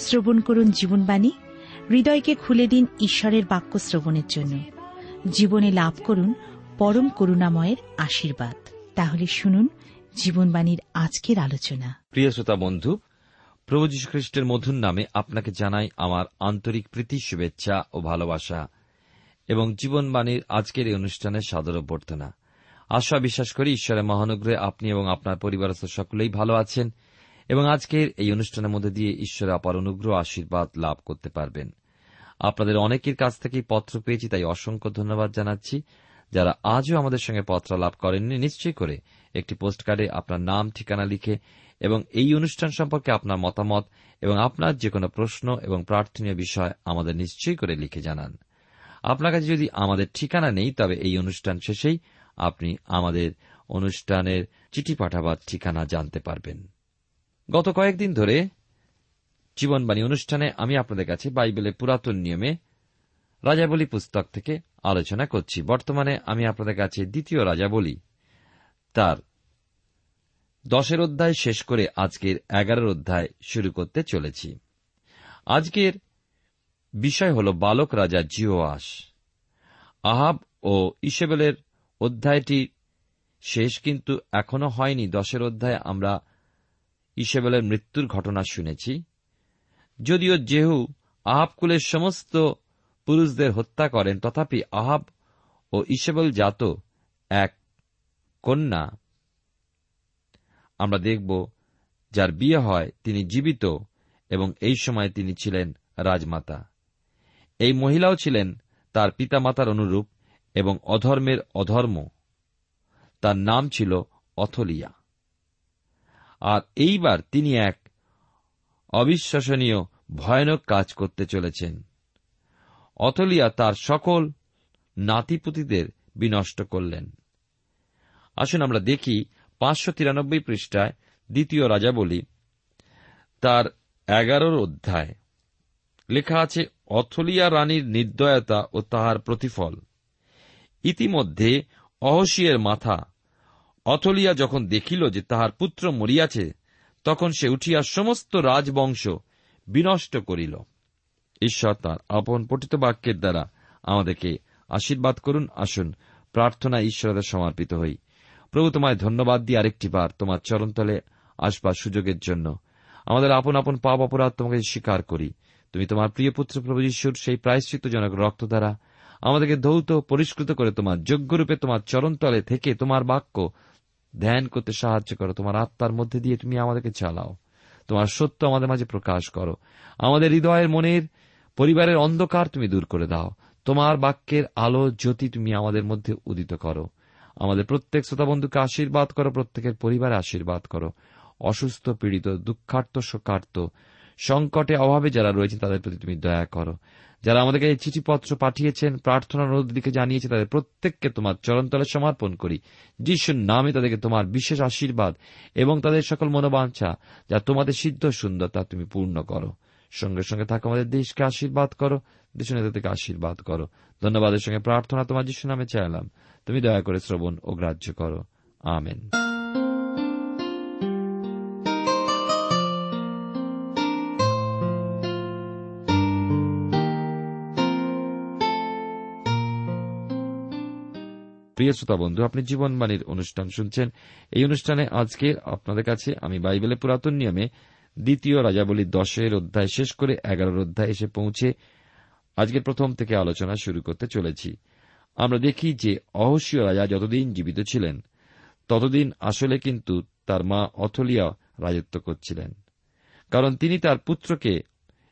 শ্রবণ করুন জীবনবাণী। হৃদয়কে খুলে দিন ঈশ্বরের বাক্য শ্রবণের জন্য। জীবনে লাভ করুন পরম করুণাময়ের আশীর্বাদ। তাহলে শুনুন জীবনবাণীর আজকের আলোচনা। প্রিয় শ্রোতা বন্ধু, প্রভু খ্রিস্টের মধুর নামে আপনাকে জানাই আমার আন্তরিক প্রীতি, শুভেচ্ছা ও ভালোবাসা এবং জীবনবাণীর আজকের এই অনুষ্ঠানের সাদর অভ্যর্থনা। আশা বিশ্বাস করি ঈশ্বরের মহানুগ্রহে আপনি এবং আপনার পরিবারস্থ সকলেই ভালো আছেন। এবং আজকের এই অনুষ্ঠানের মধ্যে দিয়ে ঈশ্বরের অপার অনুগ্রহ, আশীর্বাদ লাভ করতে পারবেন। আপনাদের অনেকের কাছ থেকেই পত্র পেয়েছি, তাই অসংখ্য ধন্যবাদ জানাচ্ছি। যারা আজও আমাদের সঙ্গে পত্র লাভ করেননি, নিশ্চয়ই করে একটি পোস্টকার্ডে আপনার নাম, ঠিকানা লিখে এবং এই অনুষ্ঠান সম্পর্কে আপনার মতামত এবং আপনার যে কোনো প্রশ্ন এবং প্রার্থনীয় বিষয় আমাদের নিশ্চয়ই করে লিখে জানান। আপনার কাছে যদি আমাদের ঠিকানা নেই, তবে এই অনুষ্ঠান শেষেই আপনি আমাদের অনুষ্ঠানের চিঠি পাঠাবার ঠিকানা জানতে পারবেন। গত কয়েকদিন ধরে জীবনবাণী অনুষ্ঠানে আমি আপনাদের কাছে বাইবেলের পুরাতন নিয়মে রাজাবলী পুস্তক থেকে আলোচনা করছি। বর্তমানে আমি আপনাদের কাছে দ্বিতীয় রাজাবলী। তার দশের অধ্যায় শেষ করে আজকের এগারোর অধ্যায় শুরু করতে চলেছি। আজকের বিষয় হল বালক রাজা জিওয়াস আহাব ও ইসেবেলের অধ্যায়টি শেষ কিন্তু এখনও হয়নি। দশের অধ্যায়ে আমরা ইসেবেলের মৃত্যুর ঘটনা শুনেছি। যদিও জেহু আহাবকুলের সমস্ত পুরুষদের হত্যা করেন, তথাপি আহাব ও ইসেবেল জাত এক কন্যা। আমরা দেখব যার বিয়ে হয় তিনি জীবিত এবং এই সময় তিনি ছিলেন রাজমাতা। এই মহিলাও ছিলেন তার পিতামাতার অনুরূপ এবং অধর্মের অধর্ম। তার নাম ছিল অথলিয়া। আর এইবার তিনি এক অবিশ্বাসনীয়, ভয়ানক কাজ করতে চলেছেন। অথলিয়া তার সকল নাতিপুতিদের বিনষ্ট করলেন। আসুন আমরা দেখি পাঁচশো তিরানব্বই পৃষ্ঠায় দ্বিতীয় রাজা বলি, তার এগারোর অধ্যায়। লেখা আছে, অথলিয়া রানীর নির্দয়তা ও তাহার প্রতিফল। ইতিমধ্যে অহসিয়ের মাথা অথলিয়া যখন দেখিল যে তাহার পুত্র মরিয়াছে, তখন সে উঠিয়া সমস্ত রাজবংশ বিনষ্ট করিল। ঈশ্বর তাঁর আপন পঠিত বাক্যের দ্বারা আমাদেরকে আশীর্বাদ করুন, আসুন প্রার্থনা ঈশ্বরের সমর্পিত হই। প্রভু, তোমায় ধন্যবাদ দিয়ে আরেকটি বার তোমার চরণতলে আসবার সুযোগের জন্য। আমাদের আপন আপন পাপ অপরাধ তোমাকে স্বীকার করি। তুমি তোমার প্রিয় পুত্র প্রভু যিশুর সেই প্রায়শ্চিত্তজনক রক্ত দ্বারা আমাদেরকে ধৌত, পরিষ্কৃত করে তোমার যোগ্যরূপে তোমার চরণতলে থেকে তোমার বাক্য ধ্যান করতে সাহায্য করো। তোমার আত্মার মধ্যে দিয়ে তুমি আমাদেরকে চালাও। তোমার সত্য আমাদের মাঝে প্রকাশ করো। আমাদের হৃদয়ের মনের পরিবারের অন্ধকার তুমি দূর করে দাও। তোমার বাক্যের আলো, জ্যোতি তুমি আমাদের মধ্যে উদিত করো। আমাদের প্রত্যেক শ্রোতা বন্ধুকে আশীর্বাদ করো, প্রত্যেকের পরিবারে আশীর্বাদ করো। অসুস্থ, পীড়িত, দুঃখার্ত, শোকার্ত সংকটে অভাবে যারা রয়েছে তাদের প্রতি তুমি দয়া করো। যারা আমাদেরকে এই চিঠিপত্র পাঠিয়েছেন, প্রার্থনা দিকে জানিয়েছে, তাদের প্রত্যেককে তোমার চরণতলে সমর্পণ করি। যিশুর নামে তাদেরকে তোমার বিশেষ আশীর্বাদ এবং তাদের সকল মনোবাঞ্ছা, যা তোমাদের সিদ্ধ সুন্দর, তা তুমি পূর্ণ করো। সঙ্গে সঙ্গে থাকো, আমাদের দেশকে আশীর্বাদ করো, দেশ নেতাদেরকে আশীর্বাদ করো। ধন্যবাদের সঙ্গে প্রার্থনা তোমার যিশু নামে চাইলাম। তুমি দয়া করে শ্রবণ ও গ্রাহ্য করো। আমেন। প্রিয় শ্রোতা বন্ধু, আপনি জীবনবাণীর অনুষ্ঠান শুনছেন। এই অনুষ্ঠানে আজকে আপনাদের কাছে আমি বাইবেলের পুরাতন নিয়মে দ্বিতীয় রাজাবলী দশের অধ্যায়, শেষ করে এগারোর অধ্যায় এসে পৌঁছে আজকের প্রথম থেকে আলোচনা শুরু করতে চলেছি। আমরা দেখি যে অহসীয় রাজা যতদিন জীবিত ছিলেন, ততদিন আসলে কিন্তু তার মা অথলিয়া রাজত্ব করছিলেন। কারণ তিনি তার পুত্রকে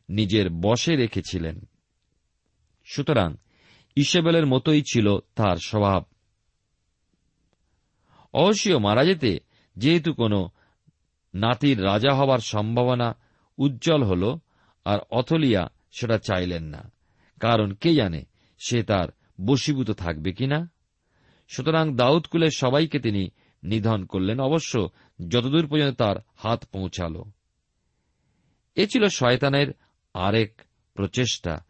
নিজের বশে রেখেছিলেন। সুতরাং ইসেবেলের মতোই ছিল তার স্বভাব। অহসীয় মারা যেতে যেহেতু কোনো নাতির রাজা হবার সম্ভাবনা উজ্জ্বল হল আর অথলিয়া সেটা চাইলেন না। কারণ কে জানে সে তার বশীভূত থাকবে কিনা। সুতরাং দাউদকুলের সবাইকে তিনি নিধন করলেন। অবশ্য যতদূর পর্যন্ত তার হাত পৌঁছাল। এ ছিল শয়তানের আরেক প্রচেষ্টা,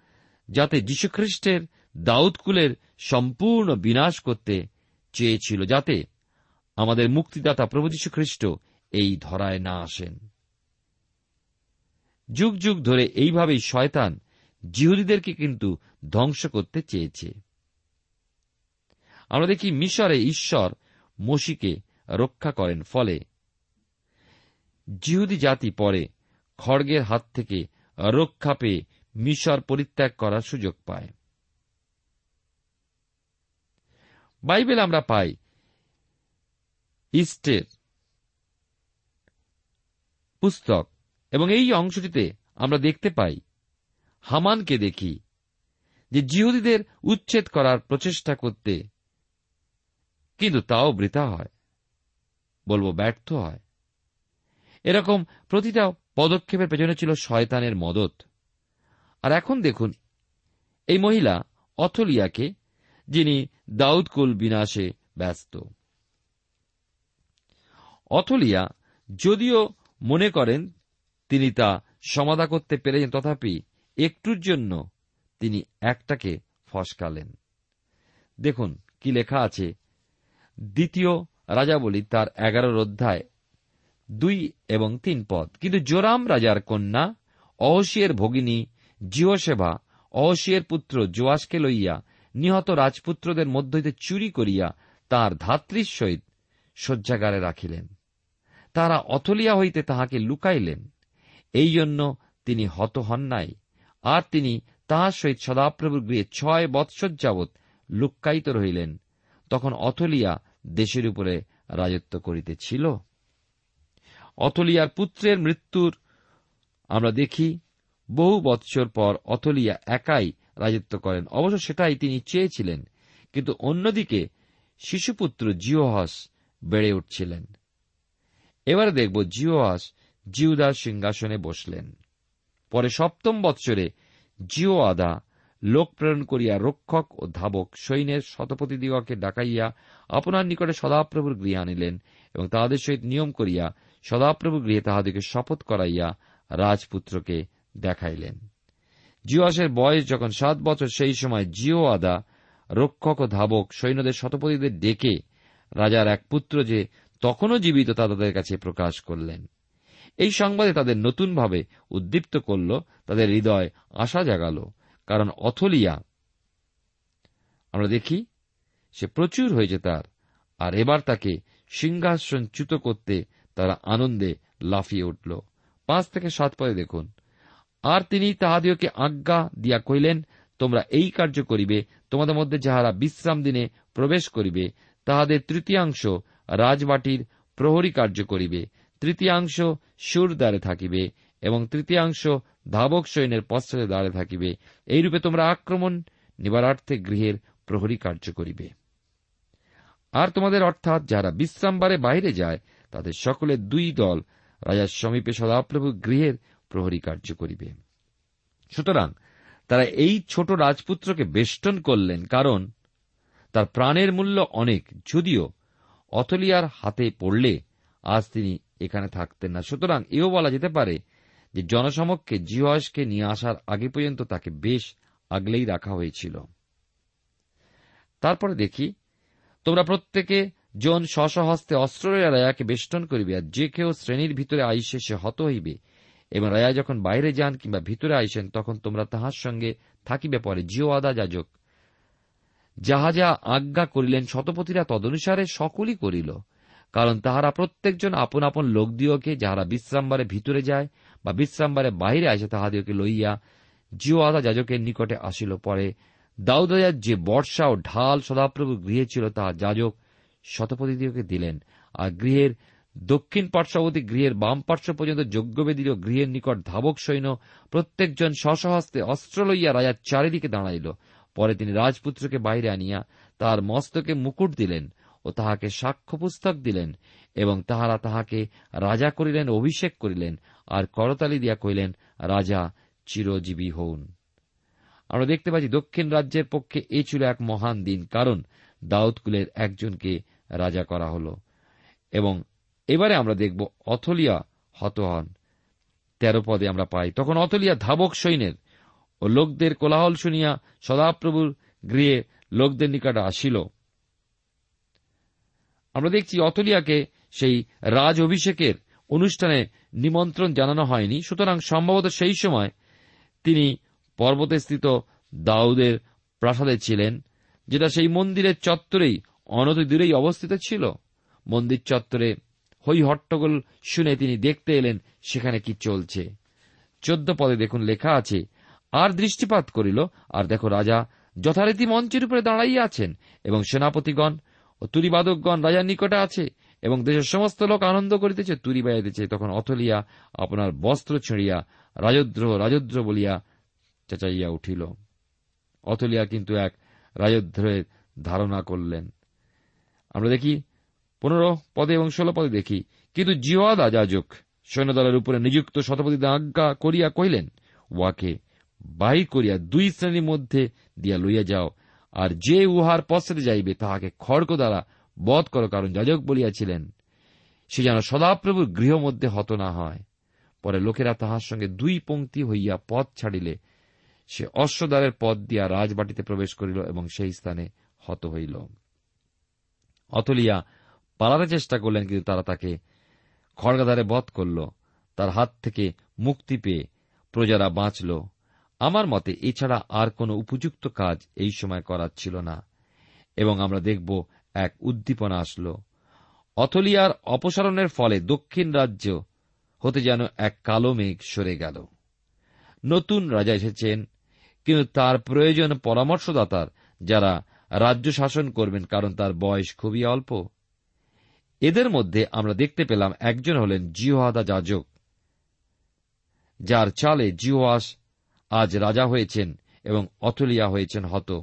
যাতে যীশুখ্রিস্টের দাউদকুলের সম্পূর্ণ বিনাশ করতে চেয়েছিল, যাতে আমাদের মুক্তিদাতা প্রভু যীশু খ্রিস্ট এই ধরায় না আসেন। যুগ যুগ ধরে এইভাবেই শয়তান জিহুদীদেরকে কিন্তু ধ্বংস করতে চেয়েছে। আমরা দেখি মিশরে ঈশ্বর মসিকে রক্ষা করেন, ফলে জিহুদি জাতি পরে খড়গের হাত থেকে রক্ষা পেয়ে মিশর পরিত্যাগ করার সুযোগ পায়। বাইবেল আমরা পাই ইস্টের পুস্তক। এবং এই অংশটিতে আমরা দেখতে পাই, হামানকে দেখি, যে জিহুদীদের উচ্ছেদ করার প্রচেষ্টা করতে কিন্তু তাও বৃথা হয়, বলব ব্যর্থ হয়। এরকম প্রতিটা পদক্ষেপের পেছনে ছিল শয়তানের মদত। আর এখন দেখুন, এই মহিলা অথলিয়াকে, যিনি দাউদকুল বিনাশে ব্যস্ত। অথলিয়া, যদিও মনে করেন তিনি তা সমাধা করতে পেরেছেন, তথাপি একটুর জন্য তিনি একটাকে ফসকালেন। দেখুন কি লেখা আছে। দ্বিতীয় রাজাবলী তার এগারোর অধ্যায় দুই এবং তিন পদ। কিন্তু জোরাম রাজার কন্যা অহসিয়ের ভগিনী জিওসেবা অহসিয়ের পুত্র জোয়াসকে লইয়া নিহত রাজপুত্রদের মধ্য হইতে চুরি করিয়া তাঁর ধাত্রীর সহিত শয্যাগারে রাখিলেন। তারা অথলিয়া হইতে তাহাকে লুকাইলেন। এই জন্য তিনি হত হন নাই। আর তিনি তাহার সহিত সদাপ্রভুর গৃহে ছয় বৎসর যাবৎ লুক্কায়িত রহিলেন। তখন অথলিয়া দেশের উপরে রাজত্ব করিতেছিল। অথলিয়ার পুত্রের মৃত্যুর আমরা দেখি, বহু বৎসর পর অথলিয়া একাই রাজত্ব করেন। অবশ্য সেটাই তিনি চেয়েছিলেন, কিন্তু অন্যদিকে শিশুপুত্র জিওহাস বেড়ে উঠছিলেন। এবারে দেখব জিওহাস জিউদার সিংহাসনে বসলেন। পরে সপ্তম বৎসরে জিও আদা লোক প্রেরণ করিয়া রক্ষক ও ধাবক সৈন্যের শতপতিদিগকে ডাকাইয়া আপনার নিকটে সদাপ্রভুর গৃহে আনিলেন এবং তাহাদের সহিত নিয়ম করিয়া সদাপ্রভু গৃহে তাহাদেরকে শপথ করাইয়া রাজপুত্রকে দেখাইলেন। জিওয়াসের বয়স যখন সাত বছর, সেই সময় জিও আদা রক্ষক ও ধাবক সৈন্যদের শতপতিদের ডেকে রাজার এক পুত্র যে তখনও জীবিত তা তাদের কাছে প্রকাশ করলেন। এই সংবাদে তাদের নতুনভাবে উদ্দীপ্ত করল, তাদের হৃদয় আশা জাগাল, কারণ অথলিয়া, আমরা দেখি, সে প্রচুর হয়েছে তার, আর এবার তাকে সিংহাসন চ্যুত করতে তারা আনন্দে লাফিয়ে উঠল। পাঁচ থেকে সাত পদে দেখুন, আর তিনি তাহাদিওকে আজ্ঞা দিয়া কইলেন তোমরা এই কার্য করিবে, তোমাদের মধ্যে যাহারা বিশ্রাম দিনে প্রবেশ করিবে, তাহাদের তৃতীয়াংশ রাজবাটির প্রহরী কার্য করিবে, তৃতীয়াংশ সুর দ্বারে থাকিবে এবং তৃতীয়াংশ ধাবক সৈন্যের পশ্চাতে দ্বারে থাকিবে। এইরূপে তোমরা আক্রমণ নিবারার্থে গৃহের প্রহরী কার্য করিবে। আর তোমাদের অর্থাৎ যারা বিশ্রামবারে বাইরে যায়, তাদের সকলের দুই দল রাজার সমীপে সদাপ্রভু গৃহের প্রহরী কার্য করিবে। সুতরাং তারা এই ছোট রাজপুত্রকে বেষ্টন করলেন, কারণ তার প্রাণের মূল্য অনেক, যদিও অথলিয়ার হাতে পড়লে আজ তিনি এখানে থাকতেন না। সুতরাং এও বলা যেতে পারে যে জনসমক্ষে জিওয়াসকে নিয়ে আসার আগে পর্যন্ত তাকে বেশ আগলেই রাখা হয়েছিল। তারপরে দেখি, তোমরা প্রত্যেকে জন স্বস্বহস্তে অস্ত্র রায়াকে বেষ্টন করিবে আর যে কেউ শ্রেণির ভিতরে আইসে সে হত হইবে। এবং রায়া যখন বাইরে যান কিংবা ভিতরে আইসেন তখন তোমরা তাহার সঙ্গে থাকিবে পরে। জিও আদা যাজক যাহা যা আজ্ঞা করিলেন শতপতিরা তদনুসারে সকলই করিল, কারণ তাহারা প্রত্যেকজন আপন আপন লোক দিওকে যাহারা বিশ্রামবারে ভিতরে যায় বা বিশ্রামবারে বাহিরে আসে তাহাদিওকে লইয়া জিও আদা যাজকের নিকটে আসিল। পরে দাউদায়ার যে বর্ষা ও ঢাল সদাপ্রভু গৃহে ছিল তাহা যাজক শতপতিদিওকে দিলেন। আর গৃহের দক্ষিণ পার্শ্ববর্তী গৃহের বাম পার্শ্ব পর্যন্ত যজ্ঞবেদীর গৃহের নিকট ধাবক সৈন্য প্রত্যেকজন স্বসহস্তে অস্ত্র লইয়া রাজার চারিদিকে দাঁড়াইল। পরে তিনি রাজপুত্রকে বাইরে আনিয়া তাহার মস্তকে মুকুট দিলেন ও তাহাকে সাক্ষ্য পুস্তক দিলেন এবং তাহারা তাহাকে রাজা করিলেন, অভিষেক করিলেন আর করতালি দিয়া কহিলেন, রাজা, চিরজীবী হন আমরা দেখতে পাচ্ছি দক্ষিণ রাজ্যের পক্ষে এ ছিল এক মহান দিন, কারণ দাউদকুলের একজনকে রাজা করা হল। এবং এবারে আমরা দেখব অথলিয়া হত হন তেরো পদে আমরা পাই। তখন অতলিয়া ধাবক সৈন্যের ও লোকদের কোলাহল শুনিয়া সদাপ্রভুর গৃহে লোকদের নিকটে আসিল। আমরা দেখছি অতলিয়াকে সেই রাজ অভিষেকের অনুষ্ঠানে নিমন্ত্রণ জানানো হয়নি। সুতরাং সম্ভবত সেই সময় তিনি পর্বতে স্থিত দাউদের প্রাসাদে ছিলেন, যেটা সেই মন্দিরের চত্বরেই অনতি দূরেই অবস্থিত ছিল। মন্দির চত্বরে হই হট্টগোল শুনে তিনি দেখতে এলেন সেখানে কি চলছে। চোদ্দ পদে দেখুন লেখা আছে আর দৃষ্টিপাত করিল, আর দেখো রাজা যথারীতি মঞ্চের উপরে দাঁড়াইয়া আছেন, এবং সেনাপতিগণ ও তুরিবাদকগণ রাজার নিকটে আছে, এবং দেশের সমস্ত লোক আনন্দ করিতেছে, তুরি বাজাইতেছে। তখন অথলিয়া আপনার বস্ত্র ছিঁড়িয়া রাজদ্রোহ রাজদ্রোহ বলিয়া চেঁচাইয়া উঠিল। অথলিয়া কিন্তু এক রাজদ্রোহের ধারণা করলেন। আমরা দেখি, পনেরো পদে এবং ষোলো পদে দেখি, কিন্তু জিওয়াদা যাজক সৈন্যদলের উপরে নিযুক্ত শতপতি আজ্ঞা করিয়া কহিলেন উহাকে বাহির করিয়া দুই শ্রেণির মধ্যে দিয়া লইয়া যাও। আর যে উহার পশ্চাতে যাইবে, তাহাকে খড়গ দ্বারা বধ করো, কারণ যাজক বলিয়াছিলেন, সে যেন সদাপ্রভুর গৃহ মধ্যে হত না হয়। পরে লোকেরা তাহার সঙ্গে দুই পংক্তি হইয়া পথ ছাড়িলে, সে অশ্বদ্বারের পথ দিয়া রাজবাটিতে প্রবেশ করিল এবং সেই স্থানে হত হইল। অতলিয়া পালাতে চেষ্টা করলেন, কিন্তু তারা তাকে খড়গাধারে বধ করল। তার হাত থেকে মুক্তি পেয়ে প্রজারা বাঁচল। আমার মতে এছাড়া আর কোন উপযুক্ত কাজ এই সময় করার ছিল না। এবং আমরা দেখব, এক উদ্দীপনা আসল। অথলিয়ার অপসারণের ফলে দক্ষিণ রাজ্য হতে যেন এক কালো মেঘ সরে গেল। নতুন রাজা এসেছেন, কিন্তু তার প্রয়োজন পরামর্শদাতার যারা রাজ্য শাসন করবেন, কারণ তার বয়স খুবই অল্প। এদের মধ্যে আমরা দেখতে পেলাম একজন হলেন জিওহাদা যাজক, যার চালে জিওয়াস আজ রাজা হয়েছেন এবং অথলিয়া হয়েছেন হত।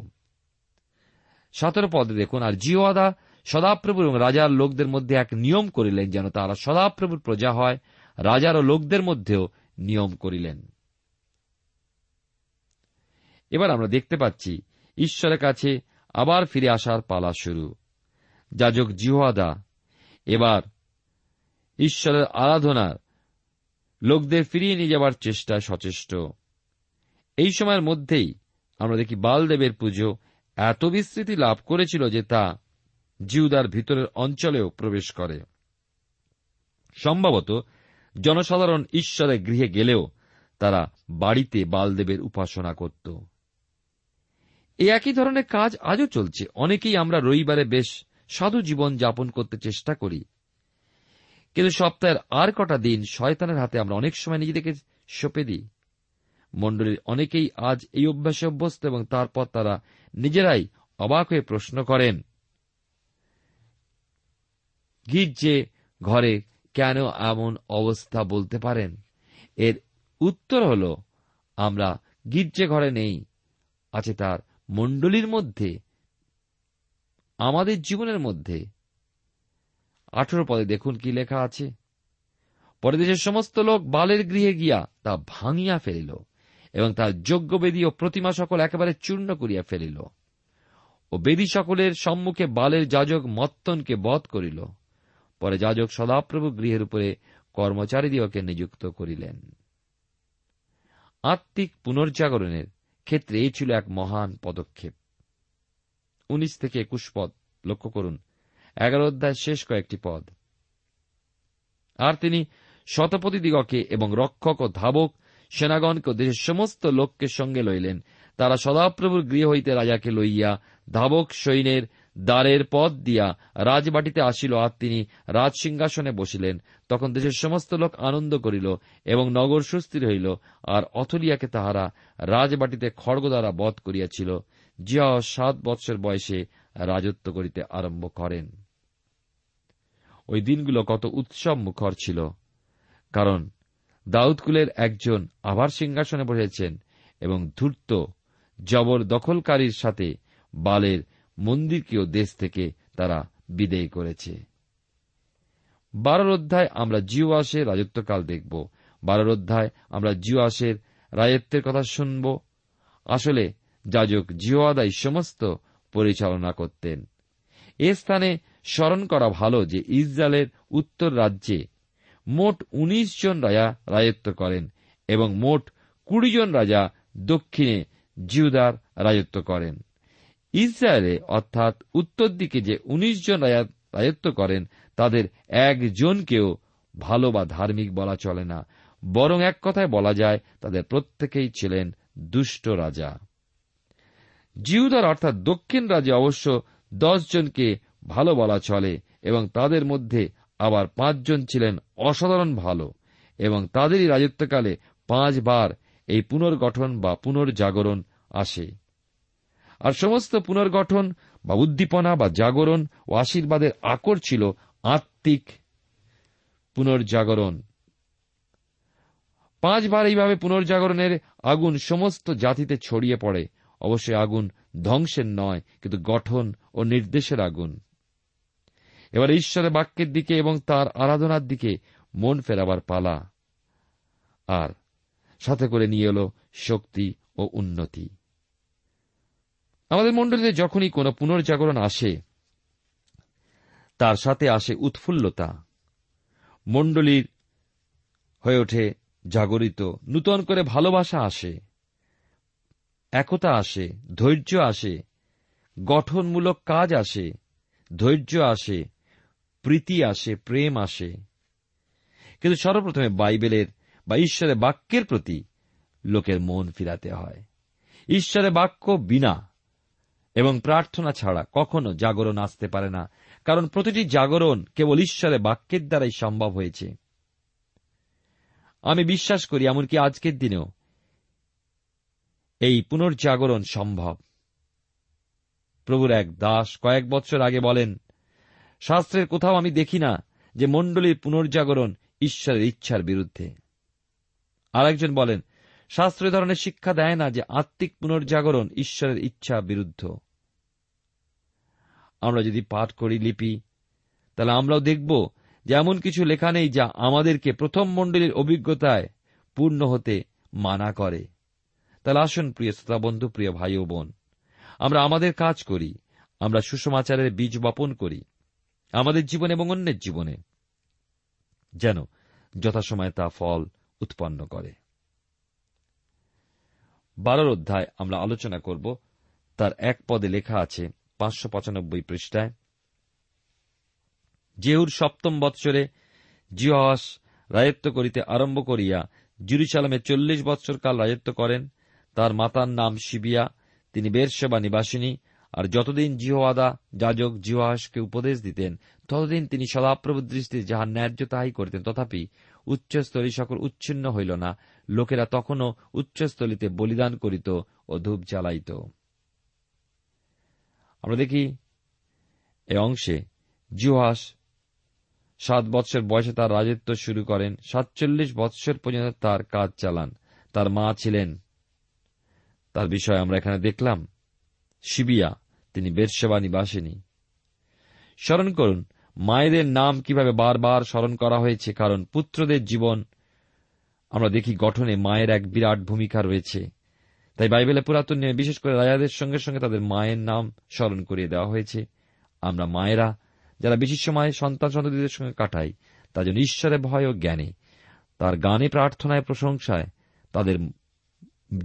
সতেরো পদে দেখুন, আর জিওয়াদা সদাপ্রভু এবং রাজার লোকদের মধ্যে এক নিয়ম করিলেন যেন তারা সদাপ্রভুর প্রজা হয় রাজার ও লোকদের মধ্যেও নিয়ম করিলেন। এবার আমরা দেখতে পাচ্ছি, ঈশ্বরের কাছে আবার ফিরে আসার পালা শুরু। যাজক জিহাদা এবার ঈশ্বরের আরাধনার লোকদের ফিরিয়ে নিয়ে যাবার চেষ্টায় সচেষ্ট। এই সময়ের মধ্যেই আমরা দেখি বালদেবের পুজো এত বিস্তৃতি লাভ করেছিল যে তা জিউদার ভিতরের অঞ্চলেও প্রবেশ করে। সম্ভবত জনসাধারণ ঈশ্বরের গৃহে গেলেও তারা বাড়িতে বালদেবের উপাসনা করত। এই একই ধরনের কাজ আজও চলছে। অনেকেই আমরা রবিবারে বেশ সাধু জীবন যাপন করতে চেষ্টা করি। কিন্তু সপ্তাহের আর কটা দিন শয়তানের হাতে আমরা অনেক সময় নিজেদেরকে সঁপে দিই। মণ্ডলীর অনেকেই আজ এই অভ্যাসে অভ্যস্ত এবং তারপর তারা নিজেরাই অবাক হয়ে প্রশ্ন করেন গির্জে ঘরে কেন এমন অবস্থা বলতে পারেন? এর উত্তর হল, আমরা গির্জে ঘরে নেই, আছে তার মণ্ডলীর মধ্যে, আমাদের জীবনের মধ্যে। আঠেরো পদে দেখুন কি লেখা আছে, পরে দেশের সমস্ত লোক বালের গৃহে গিয়া তা ভাঙিয়া ফেলিল। এবং তার যোগ্য বেদী ও প্রতিমা সকল একেবারে চূর্ণ করিয়া ফেলিল। ও বেদী সকলের সম্মুখে বালের যাজক মত্তনকে বধ করিল। পরে যাজক সদাপ্রভু গৃহের উপরে কর্মচারীদিওকে নিযুক্ত করিলেন। আত্মিক পুনর্জাগরণের ক্ষেত্রে এই ছিল এক মহান পদক্ষেপ। উনিশ থেকে একুশ পদ, লক্ষ্য করুন, এগারো অধ্যায় শেষ কয়েকটি পদ। আর তিনি শতপতি দিগকে এবং রক্ষক ও ধাবক সেনাগণকে দেশের সমস্ত লোককে সঙ্গে লইলেন। তারা সদাপ্রভুর গৃহ হইতে রাজাকে লইয়া ধাবক সৈন্যের দ্বারের পথ দিয়া রাজবাটিতে আসিল আর তিনি রাজসিংহাসনে বসিলেন। তখন দেশের সমস্ত লোক আনন্দ করিল এবং নগর সুস্থির হইল আর অথলিয়াকে তাহারা রাজবাটিতে খড়গ দ্বারা বধ করিয়াছিল। জিয়া সাত বৎসর বয়সে রাজত্ব করিতে আরম্ভ করেন। ওই দিনগুলো কত উৎসব মুখর ছিল। কারণ দাউদকুলের একজন আবার সিংহাসনে বসেছেন এবং ধূর্ত জবর দখলকারীর সাথে বালের মন্দিরকেও দেশ থেকে তারা বিদেয় করেছে। বারোর অধ্যায় আমরা জিওয়াসের রাজত্বকাল দেখব। বারোর অধ্যায় আমরা জিওয়াসের রাজত্বের কথা শুনব। আসলে যাজক জিওয়াদাই সমস্ত পরিচালনা করতেন। এ স্থানে স্মরণ করা ভালো যে ইসরায়েলের উত্তর রাজ্যে মোট ১৯ জন রাজা রাজত্ব করেন এবং মোট কুড়ি জন রাজা দক্ষিণে জিউদার রাজত্ব করেন। ইসরায়েলে, অর্থাৎ উত্তর দিকে যে ১৯ জন রাজা রাজত্ব করেন, তাদের একজনকেও ভালো বা ধার্মিক বলা চলে না। বরং এক কথায় বলা যায়, তাদের প্রত্যেকেই ছিলেন দুষ্ট রাজা। জিউদার অর্থাৎ দক্ষিণ রাজ্যে অবশ্য দশ জনকে ভালো বলা চলে এবং তাদের মধ্যে আবার পাঁচজন ছিলেন অসাধারণ ভালো এবং তাদেরই রাজত্বকালে পাঁচবার এই পুনর্গঠন বা পুনর্জাগরণ আসে। আর সমস্ত পুনর্গঠন বা উদ্দীপনা বা জাগরণ ও আশীর্বাদের আকর ছিল আত্মিক পুনর্জাগরণ। পাঁচবার এইভাবে পুনর্জাগরণের আগুন সমস্ত জাতিতে ছড়িয়ে পড়ে। অবশ্যই আগুন ধ্বংসের নয়, কিন্তু গঠন ও নির্দেশের আগুন। এবার ঈশ্বরের বাক্যের দিকে এবং তার আরাধনার দিকে মন ফেরাবার পালা। আর সাথে করে নিয়ে এলো শক্তি ও উন্নতি। আমাদের মণ্ডলীতে যখনই কোনো পুনর্জাগরণ আসে, তার সাথে আসে উৎফুল্লতা। মণ্ডলীর হয়ে ওঠে জাগরিত, নূতন করে ভালোবাসা আসে, একতা আসে, ধৈর্য আসে, গঠনমূলক কাজ আসে, ধৈর্য আসে প্রীতি আসে, প্রেম আসে। কিন্তু সর্বপ্রথমে বাইবেলের বা ঈশ্বরের বাক্যের প্রতি লোকের মন ফিরাতে হয়। ঈশ্বরের বাক্য বিনা এবং প্রার্থনা ছাড়া কখনো জাগরণ আসতে পারে না। কারণ প্রতিটি জাগরণ কেবল ঈশ্বরের বাক্যের দ্বারাই সম্ভব হয়েছে। আমি বিশ্বাস করি, এমনকি আজকের দিনেও এই পুনর্জাগরণ সম্ভব। প্রভুর এক দাস কয়েক বছর আগে বলেন শাস্ত্রের কোথাও আমি দেখি না যে মণ্ডলীর পুনর্জাগরণ ঈশ্বরের ইচ্ছার বিরুদ্ধে। আরেকজন বলেন, শাস্ত্র ধরনের শিক্ষা দেয় না যে আত্মিক পুনর্জাগরণ ঈশ্বরের ইচ্ছা বিরুদ্ধ। আমরা যদি পাঠ করি লিপি, তাহলে আমরাও দেখব যে এমন কিছু লেখা নেই যা আমাদেরকে প্রথম মণ্ডলীর অভিজ্ঞতায় পূর্ণ হতে মানা করে। তাহলে আসুন প্রিয় শ্রোতা বন্ধু, প্রিয় ভাই ও বোন, আমরা আমাদের কাজ করি, আমরা সুষমাচারের বীজ বপন করি। আমাদের জীবন এবং অন্যের জীবনে, যেন যথাসময়ে তা ফল উৎপন্ন করে। বারোর অধ্যায় আমরা আলোচনা করব। তার এক পদে লেখা আছে পাঁচশো পঁচানব্বই পৃষ্ঠায় জেহুর সপ্তম বৎসরে জিহাস রাজত্ব করিতে আরম্ভ করিয়া জুরিচালামে চল্লিশ বৎসর কাল রাজত্ব করেন, তার মাতার নাম শিবিয়া, তিনি বেরসেবা নিবাসিনী আর যতদিন জিহোয়াদা যাজক জিহাসকে উপদেশ দিতেন, ততদিন তিনি সদাপ্রভু দৃষ্টি যাহার ন্যায্য তাহাই করিতেন। তথাপি উচ্চস্থলী সকল উচ্ছিন্ন হইল না। লোকেরা তখনও উচ্চস্থলিতে বলিদান করিত ও ধূপ জ্বালাইত। আমরা দেখি এ অংশে জিহাস সাত বৎসর বয়সে তার রাজত্ব শুরু করেন। সাতচল্লিশ বৎসর পর্যন্ত তার কাজ চালান। তার মা ছিলেন। তার বিষয়ে আমরা এখানে দেখলাম। শিবিয়া। তিনি বেরসেবা নিবাসিনী স্মরণ করুন, মায়েদের নাম কীভাবে বারবার স্মরণ করা হয়েছে, কারণ পুত্রদের জীবন, আমরা দেখি গঠনে মায়ের এক বিরাট ভূমিকা রয়েছে। তাই বাইবেলে পুরাতন নিয়ে বিশেষ করে রাজাদের সঙ্গে সঙ্গে তাদের মায়ের নাম স্মরণ করিয়ে দেওয়া হয়েছে। আমরা মায়েরা, যারা বেশি সময় সন্তান সন্ততিদের সঙ্গে কাটাই, তার জন্য ঈশ্বরের ভয় ও জ্ঞানে, তার গানে প্রার্থনায় প্রশংসায় তাদের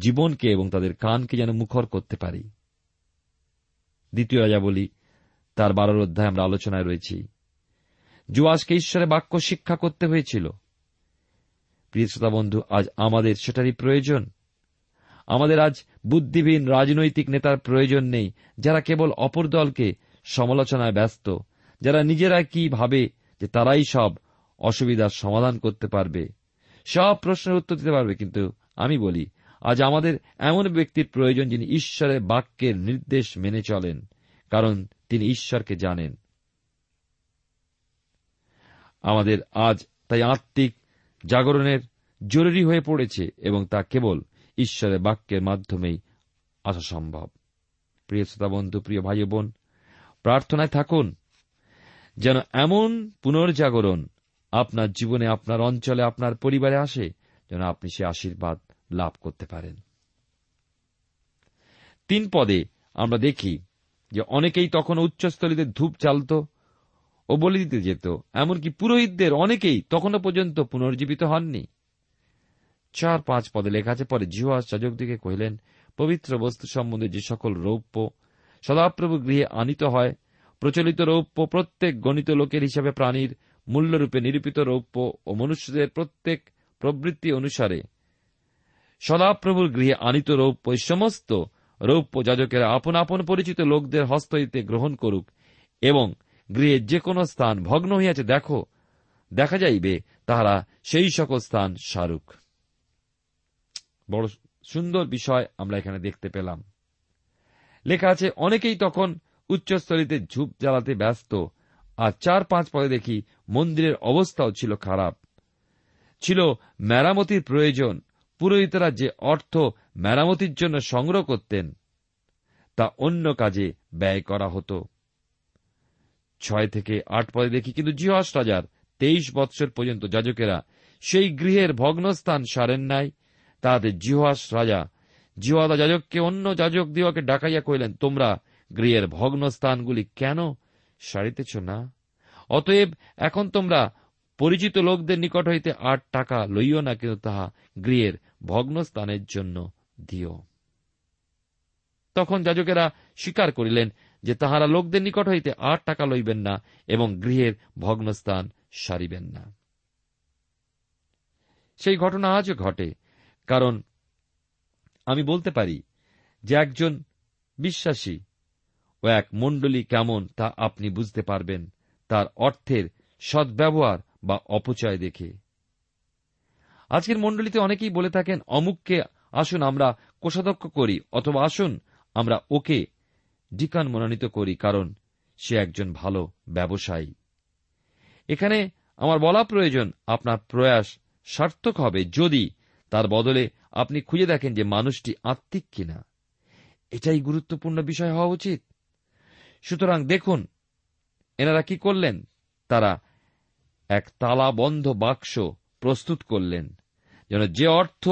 জীবনকে এবং তাদের কানকে যেন মুখর করতে পারি। দ্বিতীয় রাজা বলি তার বারোর অধ্যায় আমরা আলোচনায় রয়েছি। জুয়াসকে ঈশ্বরের বাক্য শিক্ষা করতে হয়েছিল। প্রিয় শ্রোতা বন্ধু, আজ আমাদের সেটারই প্রয়োজন। আমাদের আজ বুদ্ধিহীন রাজনৈতিক নেতার প্রয়োজন নেই, যারা কেবল অপর দলকে সমালোচনায় ব্যস্ত, যারা নিজেরা কি ভাবে যে তারাই সব অসুবিধার সমাধান করতে পারবে। সব প্রশ্নের উত্তর দিতে পারবে, কিন্তু আমি বলি আজ আমাদের এমন ব্যক্তির প্রয়োজন যিনি ঈশ্বরের বাক্যের নির্দেশ মেনে চলেন, কারণ তিনি ঈশ্বরকে জানেন। আমাদের আজ তাই আত্মিক জাগরণের জরুরি হয়ে পড়েছে এবং তা কেবল ঈশ্বরের বাক্যের মাধ্যমেই আসা সম্ভব। প্রিয় শ্রোতা বন্ধু, প্রিয় ভাই বোন, প্রার্থনায় থাকুন, যেন এমন পুনর্জাগরণ আপনার জীবনে, আপনার অঞ্চলে, আপনার পরিবারে আসে যেন আপনি সে আশীর্বাদ লাভ করতে পারেন। তিন পদে আমরা দেখি যে অনেকেই তখন উচ্চস্থলীতে ধূপ চালত ও বলি দিতে যেত, এমনকি পুরোহিতদের অনেকেই তখনও পর্যন্ত পুনর্জীবিত হননি। চার পাঁচ পদে লেখা আছে, পরে জিহাস যাজকদিকে কহিলেন, পবিত্র বস্তু সম্বন্ধে যে সকল রৌপ্য সদাপ্রভু গৃহে আনিত হয়, প্রচলিত রৌপ্য প্রত্যেক গণিত লোকের হিসাবে প্রাণীর মূল্যরূপে নিরূপিত রৌপ্য ও মনুষ্যদের প্রত্যেক প্রবৃত্তি অনুসারে সদাপ্রভুর গৃহে আনিত রৌপ্য সমস্ত রৌপ্য যাজকেরা আপন আপন পরিচিত লোকদের হস্ত হইতে গ্রহণ করুক এবং গৃহের যে কোন স্থান ভগ্ন হইয়াছে দেখো, দেখা যাইবে তাহারা সেই সকল স্থান সারুক। বড় সুন্দর বিষয় আমরা এখানে দেখতে পেলাম। লেখা আছে, অনেকেই তখন উচ্চস্থলিতে ঝুপ জ্বালাতে ব্যস্ত, আর চার পাঁচ পদে দেখি মন্দিরের অবস্থাও ছিল খারাপ। ছিল মেরামতির প্রয়োজন পুরোহিতরা যে অর্থ মেরামতির জন্য সংগ্রহ করতেন, তা অন্য কাজে ব্যয় করা হতো। ছয় থেকে আট পদে দেখি কিন্তু জিহাস রাজার তেইশ বৎসর পর্যন্ত যাজকেরা সেই গৃহের ভগ্নস্থান সারেন নাই। তাহাতে জিহাস রাজা জিহাদা যাজককে অন্য যাজক দিওয়াকে ডাকাইয়া কহিলেন, তোমরা গৃহের ভগ্নস্থানগুলি কেন সারিতেছ না? অতএব এখন তোমরা পরিচিত লোকদের নিকট হইতে আট টাকা লইও না, কিন্তু তাহা গৃহের ভগ্নস্থানের জন্য দিও। তখন যাজকেরা স্বীকার করিলেন যে তাহারা লোকদের নিকট হইতে আট টাকা লইবেন না এবং গৃহের ভগ্নস্থান সারিবেন না। সেই ঘটনা আজও ঘটে, কারণ আমি বলতে পারি যে একজন বিশ্বাসী ও এক মণ্ডলী কেমন তা আপনি বুঝতে পারবেন, তার অর্থের সদ্ব্যবহার বা অপচয় দেখে। আজকের মণ্ডলীতে অনেকেই বলে থাকেন, অমুককে আসুন আমরা কোষাধ্যক্ষ করি, অথবা আসুন আমরা ওকে ডিকান মনোনীত করি, কারণ সে একজন ভালো ব্যবসায়ী। এখানে আমার বলা প্রয়োজন, আপনার প্রয়াস সার্থক হবে যদি তার বদলে আপনি খুঁজে দেখেন যে মানুষটি আত্মিক কিনা। এটাই গুরুত্বপূর্ণ বিষয় হওয়া উচিত। সুতরাং দেখুন, এনারা কি করলেন? তারা এক তালা বন্ধ বাক্স প্রস্তুত করলেন। যেন যে অর্থ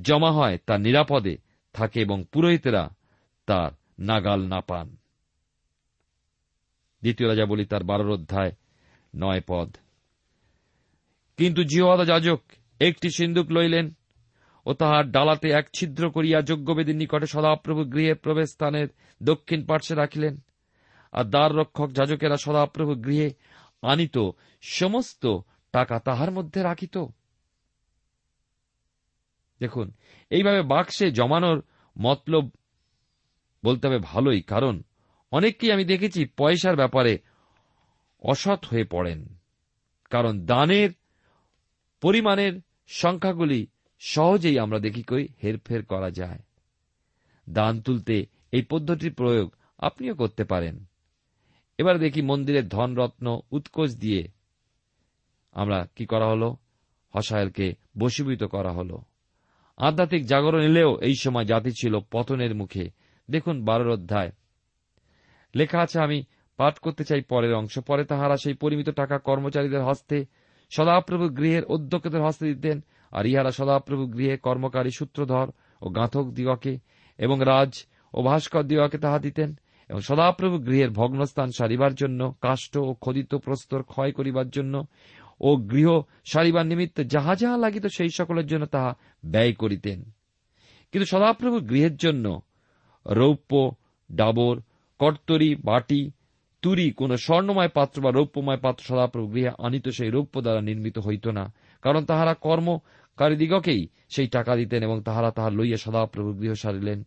জমা হয় তা নিরাপদে থাকে এবং পুরোহিতেরা তার নাগাল না পান। দ্বিতীয় রাজা বলি তার বারোর অধ্যায় নয় পদ। কিন্তু জিহদা যাজক একটি সিন্দুক লইলেন ও তাহার ডালাতে এক ছিদ্র করিয়া যজ্ঞবেদীর নিকটে সদাপ্রভু গৃহে প্রবেশ স্থানের দক্ষিণ পার্শ্বে রাখিলেন। আর দ্বার রক্ষক যাজকেরা সদাপ্রভু গৃহে আনিত সমস্ত টাকা তাহার মধ্যে রাখিত। দেখুন, এইভাবে বাক্সে জমানোর মতলব বলতে হবে ভালোই, কারণ অনেককেই আমি দেখেছি পয়সার ব্যাপারে অসৎ হয়ে পড়েন। কারণ দানের পরিমাণের সংখ্যাগুলি সহজেই আমরা দেখি কই হেরফের করা যায়। দান তুলতে এই পদ্ধতির প্রয়োগ আপনিও করতে পারেন। এবার দেখি মন্দিরের ধনরত্ন উৎকোচ দিয়ে আমরা কি করা হলো? হসায়েলকে বশীভূত করা হলো। আধ্যাত্মিক জাগরণ এলেও এই সময় জাতি ছিল পতনের মুখে। দেখুন বারোর অধ্যায়। লেখা আছে, আমি পাঠ করতে চাই পরের অংশ। পরে তাহারা সেই পরিমিত টাকা কর্মচারীদের হস্তে সদাপ্রভু গৃহের অধ্যক্ষদের হস্তে দিতেন, আর ইহারা সদাপ্রভু গৃহে কর্মকারী সূত্রধর ও গাঁথক দিগকে এবং রাজ ও ভাস্কর দিগকে তাহা দিতেন এবং সদাপ্রভু গৃহের ভগ্নস্থান সারিবার জন্য, কাষ্ঠ ও খোদিত প্রস্তর ক্ষয় করিবার জন্য ও গৃহ সারিবার নিমিত্তে যাহা যাহা লাগিত সেই সকলের জন্য তাহা ব্যয় করিতেন। কিন্তু সদাপ্রভু গৃহের জন্য রৌপ্য, ডাবর কর্তরি বাটি তুরি কোন স্বর্ণময় পাত্র বা রৌপ্যময় পাত্র সদাপ্রভু গৃহে আনিত সেই রৌপ্য দ্বারা নির্মিত হইত না, কারণ তাহারা কর্মকারীদিগকেই সেই টাকা দিতেন এবং তাহারা তাহা লইয়া সদাপ্রভু গৃহ সারিলেন।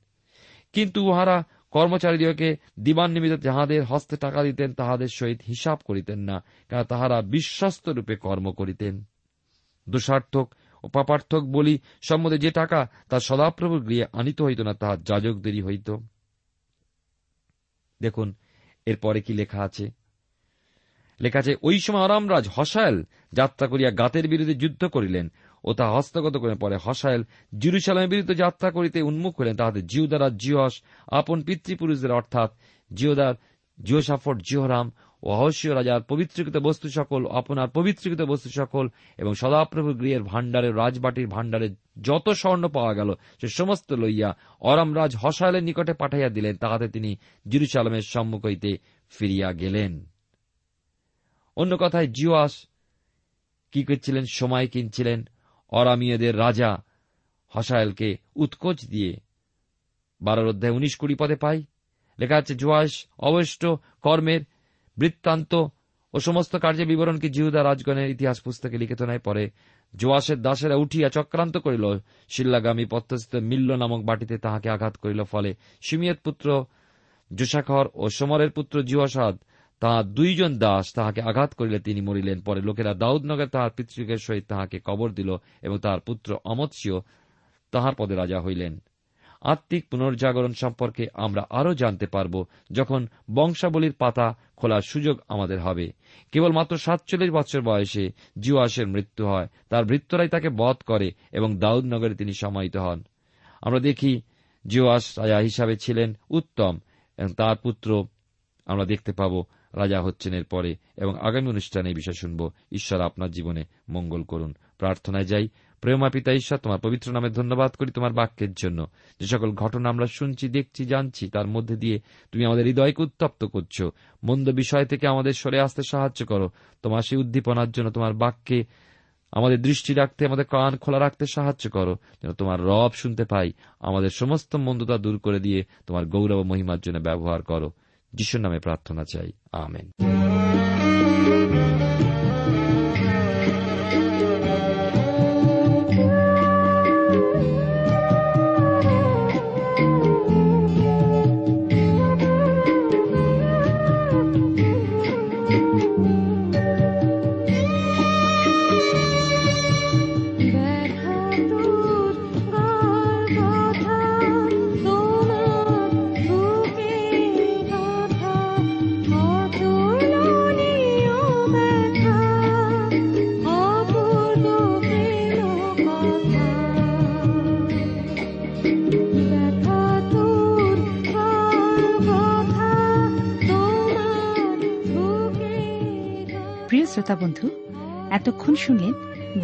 কিন্তু উহারা কর্মচারীদিগকে নিমিত্ত যাহাদের হস্তে টাকা দিতেন, তাহাদের সহিত হিসাব করিতেন না কারণ তাহারা বিশ্বস্ত রূপে কর্ম করিতেন। দোষার্থক ও পাপার্থক বলি সম্বন্ধে যে টাকা তা সদাপ্রভুর গৃহে আনিত হইত না, তাহার যাজকদেরই হইত। দেখুন, এরপরে কি লেখা আছে। লেখা আছে, ওই সময় আরামরাজ হসায়েল যাত্রা করিয়া গাতের বিরুদ্ধে যুদ্ধ করিলেন। ও তা হস্তগত করে পরে হসায়েল জিরুসালামের বিরুদ্ধে যাত্রা করিতে উন্মুখ হলেন তাহাদের জিওদারা জিওস আপন পিতৃপুরুষদের অর্থাৎ জিওদার জিওসাফট জিহরাম ও অহস্য রাজার পবিত্রকৃত বস্তু সকল, আপনার পবিত্রকৃত বস্তু সকল এবং সদাপ্রভু গৃহের ভাণ্ডারের, রাজবাটির ভাণ্ডারে যত স্বর্ণ পাওয়া গেল, সে সমস্ত লইয়া অরামরাজ হসালের নিকটে পাঠাইয়া দিলেন। তাহাতে তিনি জিরুসালামের সম্মুখ হইতে ফিরিয়া গেলেন। অন্য কথায় জিওয়াস কি করছিলেন? সময় কিনছিলেন? অরামিয়দের রাজা হসায়েলকে উৎকোচ দিয়ে। বারোর অধ্যায় উনিশ কুড়ি পদে পাই। লেখা আছে জোয়াস অবষ্ট কর্মের বৃত্তান্ত ও সমস্ত কার্যের বিবরণ কি জিহুদা রাজগণের ইতিহাস পুস্তকে লিখিত নাই? পরে জোয়াসের দাসেরা উঠিয়া চক্রান্ত করিল। শিল্লাগামী পত্রস্থিত মিল্ল নামক বাটিতে তাহাকে আঘাত করিল। ফলে সিমিয়ত পুত্র জোসাখর ও সমরের পুত্র জিওয়াসাদ তাহার দুইজন দাস তাহাকে আঘাত করিলে তিনি মরিলেন। পরে লোকেরা দাউদনগর তাহার পিতৃকের সহিত তাহাকে কবর দিল এবং তাহার পুত্র অমৎসিও তাহার পদে রাজা হইলেন। আত্মিক পুনর্জাগরণ সম্পর্কে আমরা আরও জানতে পারব যখন বংশাবলীর পাতা খোলার সুযোগ আমাদের হবে। কেবলমাত্র সাতচল্লিশ বছর বয়সে জিওয়াসের মৃত্যু হয়, তার ভৃত্যরাই তাকে বধ করে এবং দাউদনগরে তিনি সমাহিত হন। আমরা দেখি জিওয়াস রাজা হিসাবে ছিলেন উত্তম এবং তার পুত্র আমরা দেখতে পাব রাজা হচ্ছেন এর পরে এবং আগামী অনুষ্ঠানে এই বিষয় শুনব। ঈশ্বর আপনার জীবনে মঙ্গল করুন। প্রার্থনায় যাই। প্রেমা পিতা ঈশ্বর, তোমার পবিত্র নামে ধন্যবাদ করি তোমার বাক্যের জন্য। যে সকল ঘটনা আমরা শুনছি, দেখছি, জানছি, তার মধ্যে দিয়ে তুমি আমাদের হৃদয়কে উত্তপ্ত করছ। মন্দ বিষয় থেকে আমাদের সরে আসতে সাহায্য করো। তোমার সেই উদ্দীপনার জন্য তোমার বাক্যে আমাদের দৃষ্টি রাখতে, আমাদের কান খোলা রাখতে সাহায্য করো। যেন তোমার রব শুনতে পাই। আমাদের সমস্ত মন্দতা দূর করে দিয়ে তোমার গৌরব মহিমার জন্য ব্যবহার করো। যিশুর নামে প্রার্থনা চাই। আমেন।